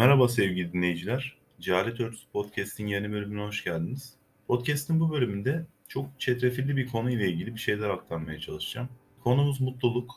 Merhaba sevgili dinleyiciler. Cehalet Örtüsü Podcast'in yeni bölümüne hoş geldiniz. Podcast'in bu bölümünde çok çetrefilli bir konu ile ilgili bir şeyler aktarmaya çalışacağım. Konumuz mutluluk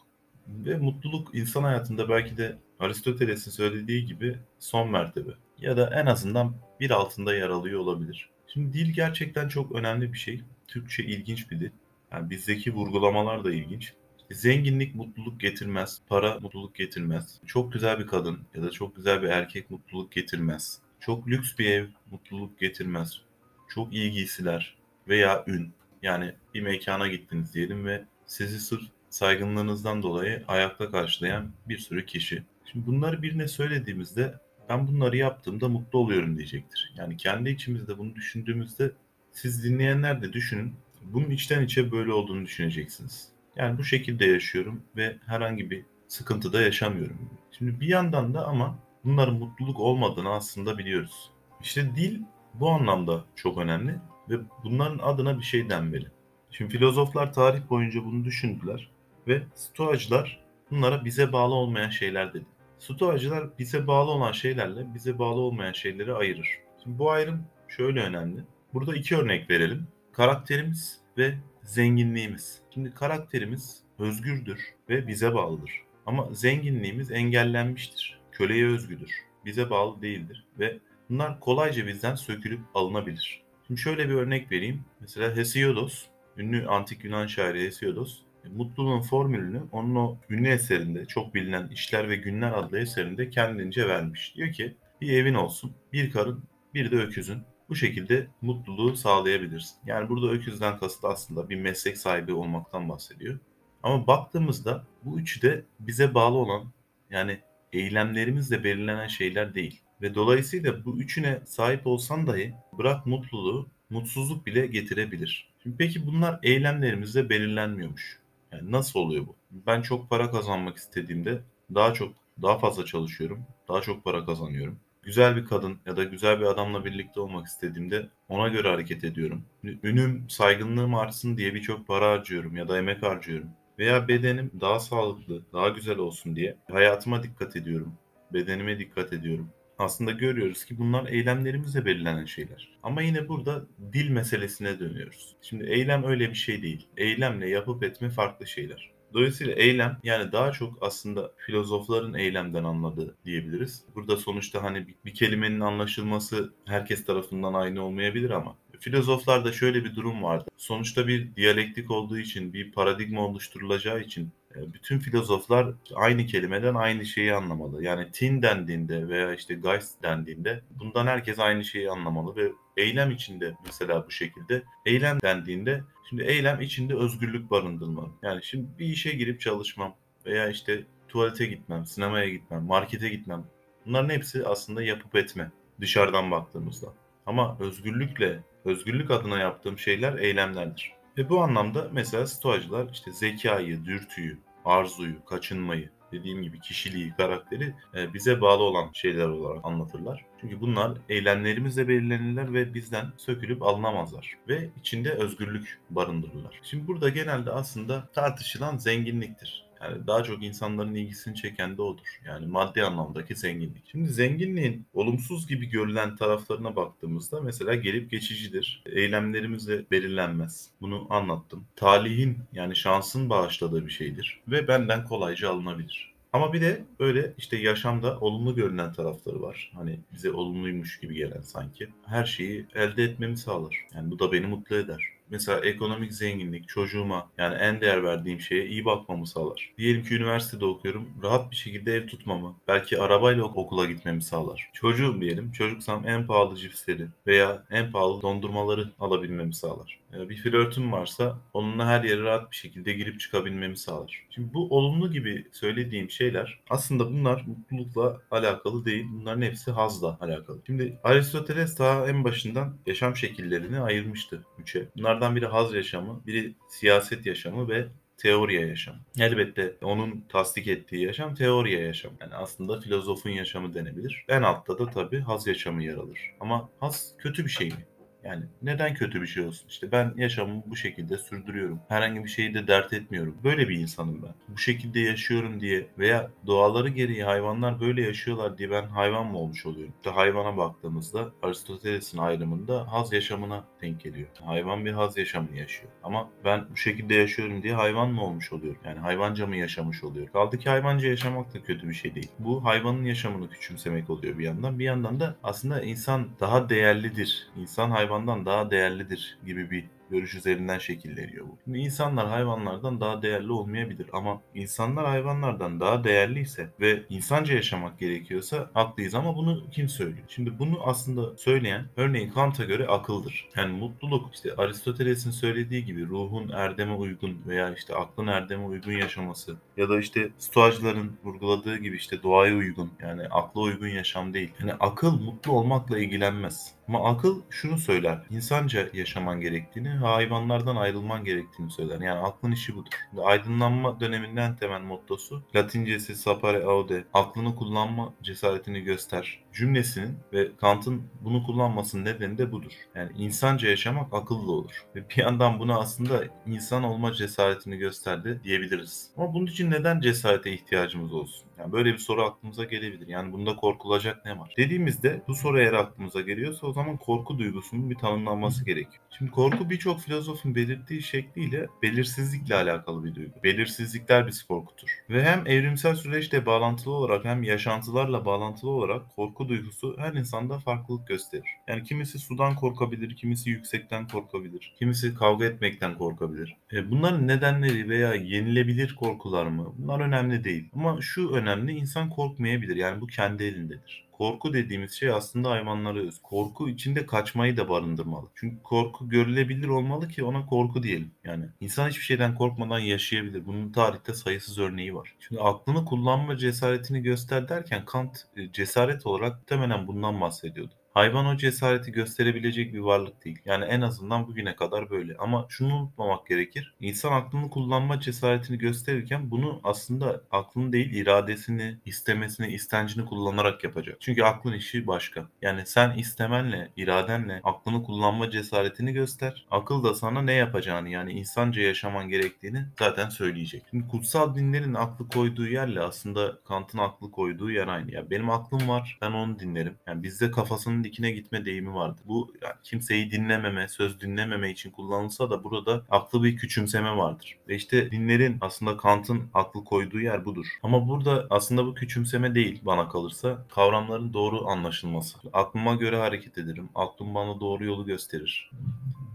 ve mutluluk insan hayatında belki de Aristoteles'in söylediği gibi son mertebe ya da en azından bir altında yer alıyor olabilir. Şimdi dil gerçekten çok önemli bir şey. Türkçe ilginç bir dil. Yani bizdeki vurgulamalar da ilginç. Zenginlik mutluluk getirmez, para mutluluk getirmez. Çok güzel bir kadın ya da çok güzel bir erkek mutluluk getirmez. Çok lüks bir ev mutluluk getirmez. Çok iyi giysiler veya ün. Yani bir mekana gittiniz diyelim ve sizi sırf saygınlığınızdan dolayı ayakta karşılayan bir sürü kişi. Şimdi bunları birine söylediğimizde ben bunları yaptığımda mutlu oluyorum diyecektir. Yani kendi içimizde bunu düşündüğümüzde siz dinleyenler de düşünün. Bunun içten içe böyle olduğunu düşüneceksiniz. Yani bu şekilde yaşıyorum ve herhangi bir sıkıntı da yaşamıyorum. Şimdi bir yandan da ama bunların mutluluk olmadığını aslında biliyoruz. İşte dil bu anlamda çok önemli ve bunların adına bir şey denmeli. Şimdi filozoflar tarih boyunca bunu düşündüler ve stoacılar bunlara bize bağlı olmayan şeyler dedi. Stoacılar bize bağlı olan şeylerle bize bağlı olmayan şeyleri ayırır. Şimdi bu ayrım şöyle önemli. Burada iki örnek verelim. Karakterimiz ve zenginliğimiz. Şimdi karakterimiz özgürdür ve bize bağlıdır. Ama zenginliğimiz engellenmiştir. Köleye özgüdür. Bize bağlı değildir ve bunlar kolayca bizden sökülüp alınabilir. Şimdi şöyle bir örnek vereyim. Mesela Hesiodos, ünlü antik Yunan şairi Hesiodos, mutluluğun formülünü onun o ünlü eserinde, çok bilinen İşler ve Günler adlı eserinde kendince vermiş. Diyor ki bir evin olsun, bir karın, bir de öküzün. Bu şekilde mutluluğu sağlayabilirsin. Yani burada öküzden kasıt aslında bir meslek sahibi olmaktan bahsediyor. Ama baktığımızda bu üçü de bize bağlı olan yani eylemlerimizle belirlenen şeyler değil. Ve dolayısıyla bu üçüne sahip olsan dahi bırak mutluluğu, mutsuzluk bile getirebilir. Şimdi peki bunlar eylemlerimizle belirlenmiyormuş. Yani nasıl oluyor bu? Ben çok para kazanmak istediğimde daha çok, daha fazla çalışıyorum, daha çok para kazanıyorum güzel bir kadın ya da güzel bir adamla birlikte olmak istediğimde ona göre hareket ediyorum. Ünüm, saygınlığım artsın diye birçok para harcıyorum ya da emek harcıyorum. Veya bedenim daha sağlıklı, daha güzel olsun diye hayatıma dikkat ediyorum. Bedenime dikkat ediyorum. Aslında görüyoruz ki bunlar eylemlerimizle belirlenen şeyler. Ama yine burada dil meselesine dönüyoruz. Şimdi eylem öyle bir şey değil. Eylemle yapıp etme farklı şeyler. Dolayısıyla eylem yani daha çok aslında filozofların eylemden anladığı diyebiliriz. Burada sonuçta hani bir, kelimenin anlaşılması herkes tarafından aynı olmayabilir ama filozoflarda şöyle bir durum vardı. Sonuçta bir diyalektik olduğu için, bir paradigma oluşturulacağı için bütün filozoflar aynı kelimeden aynı şeyi anlamalı. Yani tin dendiğinde veya işte Geist dendiğinde bundan herkes aynı şeyi anlamalı ve eylem içinde mesela bu şekilde eylem dendiğinde şimdi eylem içinde özgürlük barındırmalı. Yani şimdi bir işe girip çalışmam veya işte tuvalete gitmem, sinemaya gitmem, markete gitmem. Bunların hepsi aslında yapıp etme dışarıdan baktığımızda. Ama özgürlükle, özgürlük adına yaptığım şeyler eylemlerdir. Ve bu anlamda mesela stoacılar işte zekayı, dürtüyü, arzuyu, kaçınmayı, dediğim gibi kişiliği, karakteri e, bize bağlı olan şeyler olarak anlatırlar. Çünkü bunlar eylemlerimizle belirlenirler ve bizden sökülüp alınamazlar. Ve içinde özgürlük barındırırlar. Şimdi burada genelde aslında tartışılan zenginliktir. Yani daha çok insanların ilgisini çeken de odur. Yani maddi anlamdaki zenginlik. Şimdi zenginliğin olumsuz gibi görülen taraflarına baktığımızda mesela gelip geçicidir. Eylemlerimizle belirlenmez. Bunu anlattım. Talihin yani şansın bağışladığı bir şeydir. Ve benden kolayca alınabilir. Ama bir de böyle işte yaşamda olumlu görünen tarafları var. Hani bize olumluymuş gibi gelen sanki. Her şeyi elde etmemi sağlar. Yani bu da beni mutlu eder mesela ekonomik zenginlik çocuğuma yani en değer verdiğim şeye iyi bakmamı sağlar. Diyelim ki üniversitede okuyorum. Rahat bir şekilde ev tutmamı, belki arabayla okula gitmemi sağlar. Çocuğum diyelim. Çocuksam en pahalı cipsleri veya en pahalı dondurmaları alabilmemi sağlar. Ee, bir flörtüm varsa onunla her yere rahat bir şekilde girip çıkabilmemi sağlar. Şimdi bu olumlu gibi söylediğim şeyler aslında bunlar mutlulukla alakalı değil. Bunların hepsi hazla alakalı. Şimdi Aristoteles daha en başından yaşam şekillerini ayırmıştı üçe. Bunlardan biri haz yaşamı, biri siyaset yaşamı ve teoriye yaşam. Elbette onun tasdik ettiği yaşam teoriye yaşam. Yani aslında filozofun yaşamı denebilir. En altta da tabii haz yaşamı yer alır. Ama haz kötü bir şey mi? Yani neden kötü bir şey olsun? İşte ben yaşamımı bu şekilde sürdürüyorum. Herhangi bir şeyi de dert etmiyorum. Böyle bir insanım ben. Bu şekilde yaşıyorum diye veya doğaları gereği hayvanlar böyle yaşıyorlar diye ben hayvan mı olmuş oluyorum? İşte hayvana baktığımızda Aristoteles'in ayrımında haz yaşamına denk geliyor. Hayvan bir haz yaşamını yaşıyor. Ama ben bu şekilde yaşıyorum diye hayvan mı olmuş oluyorum? Yani hayvanca mı yaşamış oluyor? Kaldı ki hayvanca yaşamak da kötü bir şey değil. Bu hayvanın yaşamını küçümsemek oluyor bir yandan. Bir yandan da aslında insan daha değerlidir. İnsan hayvandan daha değerlidir gibi bir görüş üzerinden şekilleniyor bu. Şimdi insanlar hayvanlardan daha değerli olmayabilir ama insanlar hayvanlardan daha değerliyse ve insanca yaşamak gerekiyorsa haklıyız ama bunu kim söylüyor? Şimdi bunu aslında söyleyen örneğin Kant'a göre akıldır. Yani mutluluk işte Aristoteles'in söylediği gibi ruhun erdeme uygun veya işte aklın erdeme uygun yaşaması ya da işte stoacıların vurguladığı gibi işte doğaya uygun yani akla uygun yaşam değil. Yani akıl mutlu olmakla ilgilenmez. Ama akıl şunu söyler. insanca yaşaman gerektiğini hayvanlardan ayrılman gerektiğini söyler. Yani aklın işi budur. Aydınlanma döneminden temel mottosu Latincesi sapere aude. Aklını kullanma cesaretini göster cümlesinin ve Kant'ın bunu kullanmasının nedeni de budur. Yani insanca yaşamak akıllı olur. Ve bir yandan buna aslında insan olma cesaretini gösterdi diyebiliriz. Ama bunun için neden cesarete ihtiyacımız olsun? Yani böyle bir soru aklımıza gelebilir. Yani bunda korkulacak ne var? Dediğimizde bu soru eğer aklımıza geliyorsa o zaman korku duygusunun bir tanımlanması gerekiyor. Şimdi korku birçok filozofun belirttiği şekliyle belirsizlikle alakalı bir duygu. Belirsizlikler bizi korkutur. Ve hem evrimsel süreçle bağlantılı olarak hem yaşantılarla bağlantılı olarak korku duygusu her insanda farklılık gösterir. Yani kimisi sudan korkabilir, kimisi yüksekten korkabilir, kimisi kavga etmekten korkabilir. E bunların nedenleri veya yenilebilir korkular mı? Bunlar önemli değil. Ama şu önemli, insan korkmayabilir. Yani bu kendi elindedir. Korku dediğimiz şey aslında hayvanlara öz. Korku içinde kaçmayı da barındırmalı. Çünkü korku görülebilir olmalı ki ona korku diyelim. Yani insan hiçbir şeyden korkmadan yaşayabilir. Bunun tarihte sayısız örneği var. Şimdi aklını kullanma cesaretini göster derken Kant e, cesaret olarak muhtemelen bundan bahsediyordu. Hayvan o cesareti gösterebilecek bir varlık değil. Yani en azından bugüne kadar böyle. Ama şunu unutmamak gerekir. İnsan aklını kullanma cesaretini gösterirken bunu aslında aklını değil iradesini, istemesini, istencini kullanarak yapacak. Çünkü aklın işi başka. Yani sen istemenle, iradenle aklını kullanma cesaretini göster. Akıl da sana ne yapacağını yani insanca yaşaman gerektiğini zaten söyleyecek. Şimdi kutsal dinlerin aklı koyduğu yerle aslında Kant'ın aklı koyduğu yer aynı. Yani benim aklım var, ben onu dinlerim. Yani bizde kafasının dikine gitme deyimi vardı. Bu yani kimseyi dinlememe, söz dinlememe için kullanılsa da burada aklı bir küçümseme vardır. Ve işte dinlerin aslında Kant'ın aklı koyduğu yer budur. Ama burada aslında bu küçümseme değil bana kalırsa kavramların doğru anlaşılması. Aklıma göre hareket ederim. Aklım bana doğru yolu gösterir.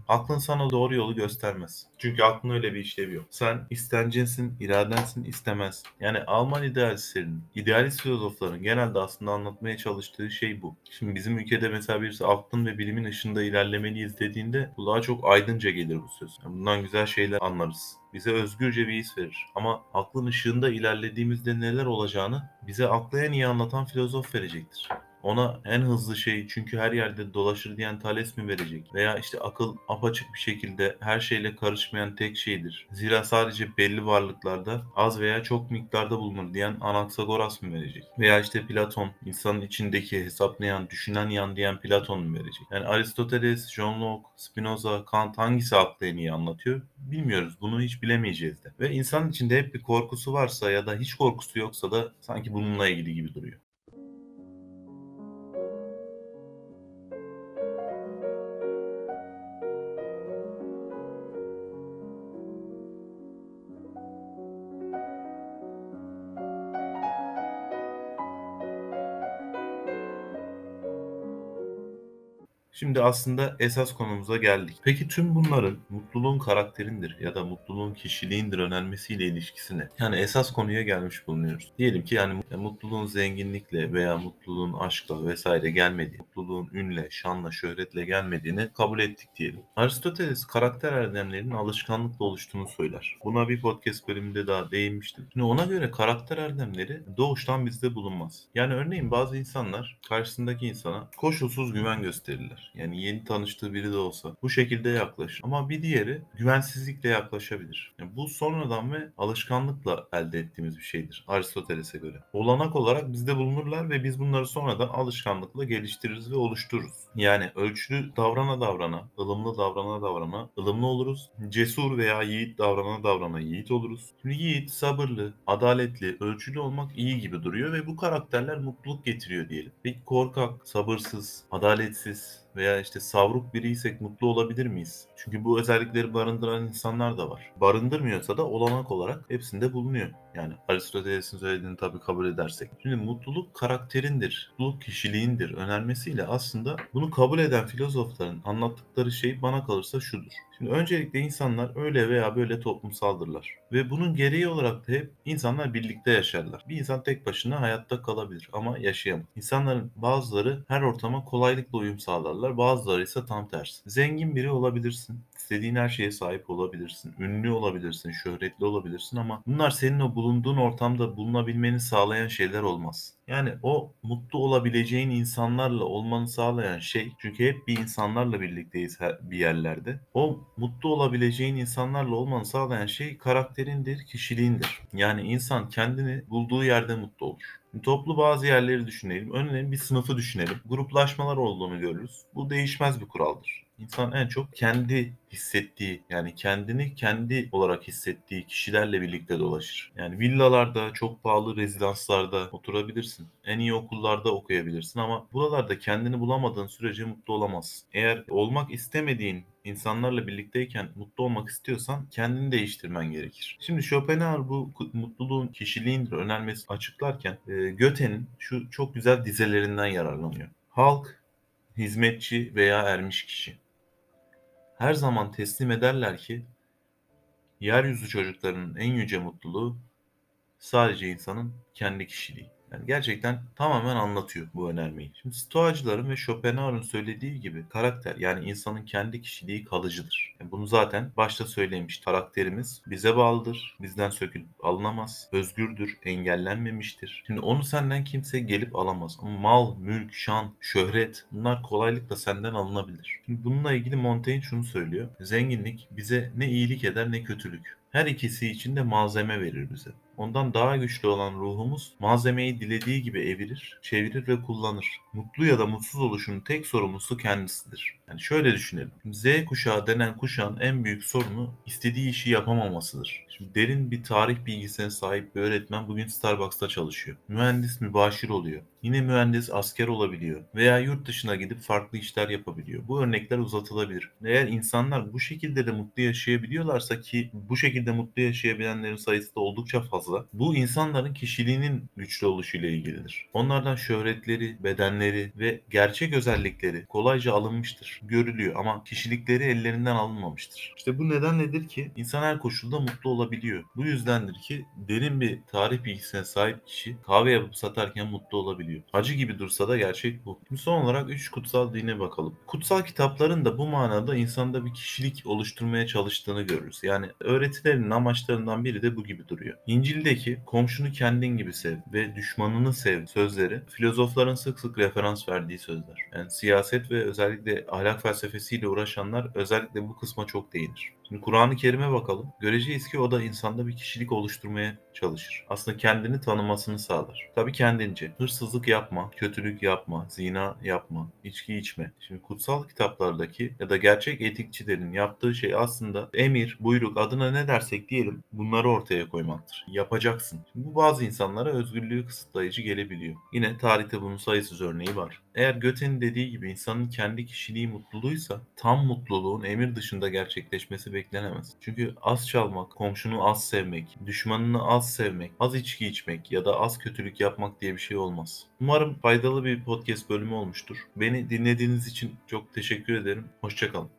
Aklın sana doğru yolu göstermez. Çünkü aklın öyle bir işlevi yok. Sen istencinsin, iradensin, istemez. Yani Alman idealistlerin, idealist filozofların genelde aslında anlatmaya çalıştığı şey bu. Şimdi bizim ülkede mesela birisi aklın ve bilimin ışığında ilerlemeliyiz dediğinde kulağa çok aydınca gelir bu söz. Yani bundan güzel şeyler anlarız bize özgürce bir his verir. Ama aklın ışığında ilerlediğimizde neler olacağını bize aklı en iyi anlatan filozof verecektir. Ona en hızlı şey çünkü her yerde dolaşır diyen Thales mi verecek? Veya işte akıl apaçık bir şekilde her şeyle karışmayan tek şeydir. Zira sadece belli varlıklarda az veya çok miktarda bulunur diyen Anaksagoras mı verecek? Veya işte Platon insanın içindeki hesaplayan, düşünen yan diyen Platon mu verecek? Yani Aristoteles, John Locke, Spinoza, Kant hangisi aklı en iyi anlatıyor? Bilmiyoruz. Bunu hiç bilemeyeceğiz de. Ve insanın içinde hep bir korkusu varsa ya da hiç korkusu yoksa da sanki bununla ilgili gibi duruyor. Şimdi aslında esas konumuza geldik. Peki tüm bunların mutluluğun karakterindir ya da mutluluğun kişiliğindir önermesiyle ilişkisi ne? Yani esas konuya gelmiş bulunuyoruz. Diyelim ki yani mutluluğun zenginlikle veya mutluluğun aşkla vesaire gelmediği, mutluluğun ünle, şanla, şöhretle gelmediğini kabul ettik diyelim. Aristoteles karakter erdemlerinin alışkanlıkla oluştuğunu söyler. Buna bir podcast bölümünde daha değinmiştim. Şimdi ona göre karakter erdemleri doğuştan bizde bulunmaz. Yani örneğin bazı insanlar karşısındaki insana koşulsuz güven gösterirler. Yani yeni tanıştığı biri de olsa bu şekilde yaklaşır. Ama bir diğeri güvensizlikle yaklaşabilir. Yani bu sonradan ve alışkanlıkla elde ettiğimiz bir şeydir Aristoteles'e göre. Olanak olarak bizde bulunurlar ve biz bunları sonradan alışkanlıkla geliştiririz ve oluştururuz. Yani ölçülü davrana davrana, ılımlı davrana davrana ılımlı oluruz. Cesur veya yiğit davrana davrana yiğit oluruz. Şimdi yiğit, sabırlı, adaletli, ölçülü olmak iyi gibi duruyor ve bu karakterler mutluluk getiriyor diyelim. Peki korkak, sabırsız, adaletsiz, veya işte savruk biriysek mutlu olabilir miyiz? Çünkü bu özellikleri barındıran insanlar da var. Barındırmıyorsa da olanak olarak hepsinde bulunuyor. Yani Aristoteles'in söylediğini tabii kabul edersek. Şimdi mutluluk karakterindir, mutluluk kişiliğindir önermesiyle aslında bunu kabul eden filozofların anlattıkları şey bana kalırsa şudur. Şimdi öncelikle insanlar öyle veya böyle toplumsaldırlar. Ve bunun gereği olarak da hep insanlar birlikte yaşarlar. Bir insan tek başına hayatta kalabilir ama yaşayamaz. İnsanların bazıları her ortama kolaylıkla uyum sağlarlar, bazıları ise tam tersi. Zengin biri olabilirsin, istediğin her şeye sahip olabilirsin, ünlü olabilirsin, şöhretli olabilirsin ama bunlar senin o bulunduğun ortamda bulunabilmeni sağlayan şeyler olmaz. Yani o mutlu olabileceğin insanlarla olmanı sağlayan şey çünkü hep bir insanlarla birlikteyiz bir yerlerde. O mutlu olabileceğin insanlarla olmanı sağlayan şey karakterindir, kişiliğindir. Yani insan kendini bulduğu yerde mutlu olur. Toplu bazı yerleri düşünelim. Örneğin bir sınıfı düşünelim. Gruplaşmalar olduğunu görürüz. Bu değişmez bir kuraldır. İnsan en çok kendi hissettiği yani kendini kendi olarak hissettiği kişilerle birlikte dolaşır. Yani villalarda, çok pahalı rezidanslarda oturabilirsin. En iyi okullarda okuyabilirsin ama buralarda kendini bulamadığın sürece mutlu olamazsın. Eğer olmak istemediğin insanlarla birlikteyken mutlu olmak istiyorsan kendini değiştirmen gerekir. Şimdi Schopenhauer bu mutluluğun kişiliğindir önermesi açıklarken e, Goethe'nin şu çok güzel dizelerinden yararlanıyor. Halk, hizmetçi veya ermiş kişi her zaman teslim ederler ki yeryüzü çocuklarının en yüce mutluluğu sadece insanın kendi kişiliği. Yani gerçekten tamamen anlatıyor bu önermeyi. Şimdi Stoacıların ve Schopenhauer'ın söylediği gibi karakter yani insanın kendi kişiliği kalıcıdır. Yani bunu zaten başta söylemiş. Karakterimiz bize bağlıdır. Bizden sökülüp alınamaz. Özgürdür. Engellenmemiştir. Şimdi onu senden kimse gelip alamaz. Ama mal, mülk, şan, şöhret bunlar kolaylıkla senden alınabilir. Şimdi bununla ilgili Montaigne şunu söylüyor. Zenginlik bize ne iyilik eder ne kötülük. Her ikisi için de malzeme verir bize. Ondan daha güçlü olan ruhumuz malzemeyi dilediği gibi evirir, çevirir ve kullanır. Mutlu ya da mutsuz oluşun tek sorumlusu kendisidir. Yani şöyle düşünelim. Z kuşağı denen kuşağın en büyük sorunu istediği işi yapamamasıdır. Şimdi derin bir tarih bilgisine sahip bir öğretmen bugün Starbucks'ta çalışıyor. Mühendis mübaşir oluyor. Yine mühendis asker olabiliyor veya yurt dışına gidip farklı işler yapabiliyor. Bu örnekler uzatılabilir. Eğer insanlar bu şekilde de mutlu yaşayabiliyorlarsa ki bu şekilde mutlu yaşayabilenlerin sayısı da oldukça fazla. Bu insanların kişiliğinin güçlü oluşu ile ilgilidir. Onlardan şöhretleri, bedenleri ve gerçek özellikleri kolayca alınmıştır, görülüyor ama kişilikleri ellerinden alınmamıştır. İşte bu neden nedir ki insan her koşulda mutlu olabiliyor. Bu yüzdendir ki derin bir tarih bilgisine sahip kişi kahve yapıp satarken mutlu olabiliyor ediyor. Acı gibi dursa da gerçek bu. Şimdi son olarak üç kutsal dine bakalım. Kutsal kitapların da bu manada insanda bir kişilik oluşturmaya çalıştığını görürüz. Yani öğretilerinin amaçlarından biri de bu gibi duruyor. İncil'deki komşunu kendin gibi sev ve düşmanını sev sözleri filozofların sık sık referans verdiği sözler. Yani siyaset ve özellikle ahlak felsefesiyle uğraşanlar özellikle bu kısma çok değinir. Şimdi Kur'an-ı Kerim'e bakalım. Göreceğiz ki o da insanda bir kişilik oluşturmaya çalışır. Aslında kendini tanımasını sağlar. Tabii kendince. Hırsızlık yapma, kötülük yapma, zina yapma, içki içme. Şimdi kutsal kitaplardaki ya da gerçek etikçilerin yaptığı şey aslında emir, buyruk adına ne dersek diyelim bunları ortaya koymaktır. Yapacaksın. Şimdi bu bazı insanlara özgürlüğü kısıtlayıcı gelebiliyor. Yine tarihte bunun sayısız örneği var. Eğer Göte'nin dediği gibi insanın kendi kişiliği mutluluğuysa tam mutluluğun emir dışında gerçekleşmesi beklenemez. Çünkü az çalmak, komşunu az sevmek, düşmanını az sevmek, az içki içmek ya da az kötülük yapmak diye bir şey olmaz. Umarım faydalı bir podcast bölümü olmuştur. Beni dinlediğiniz için çok teşekkür ederim. Hoşçakalın.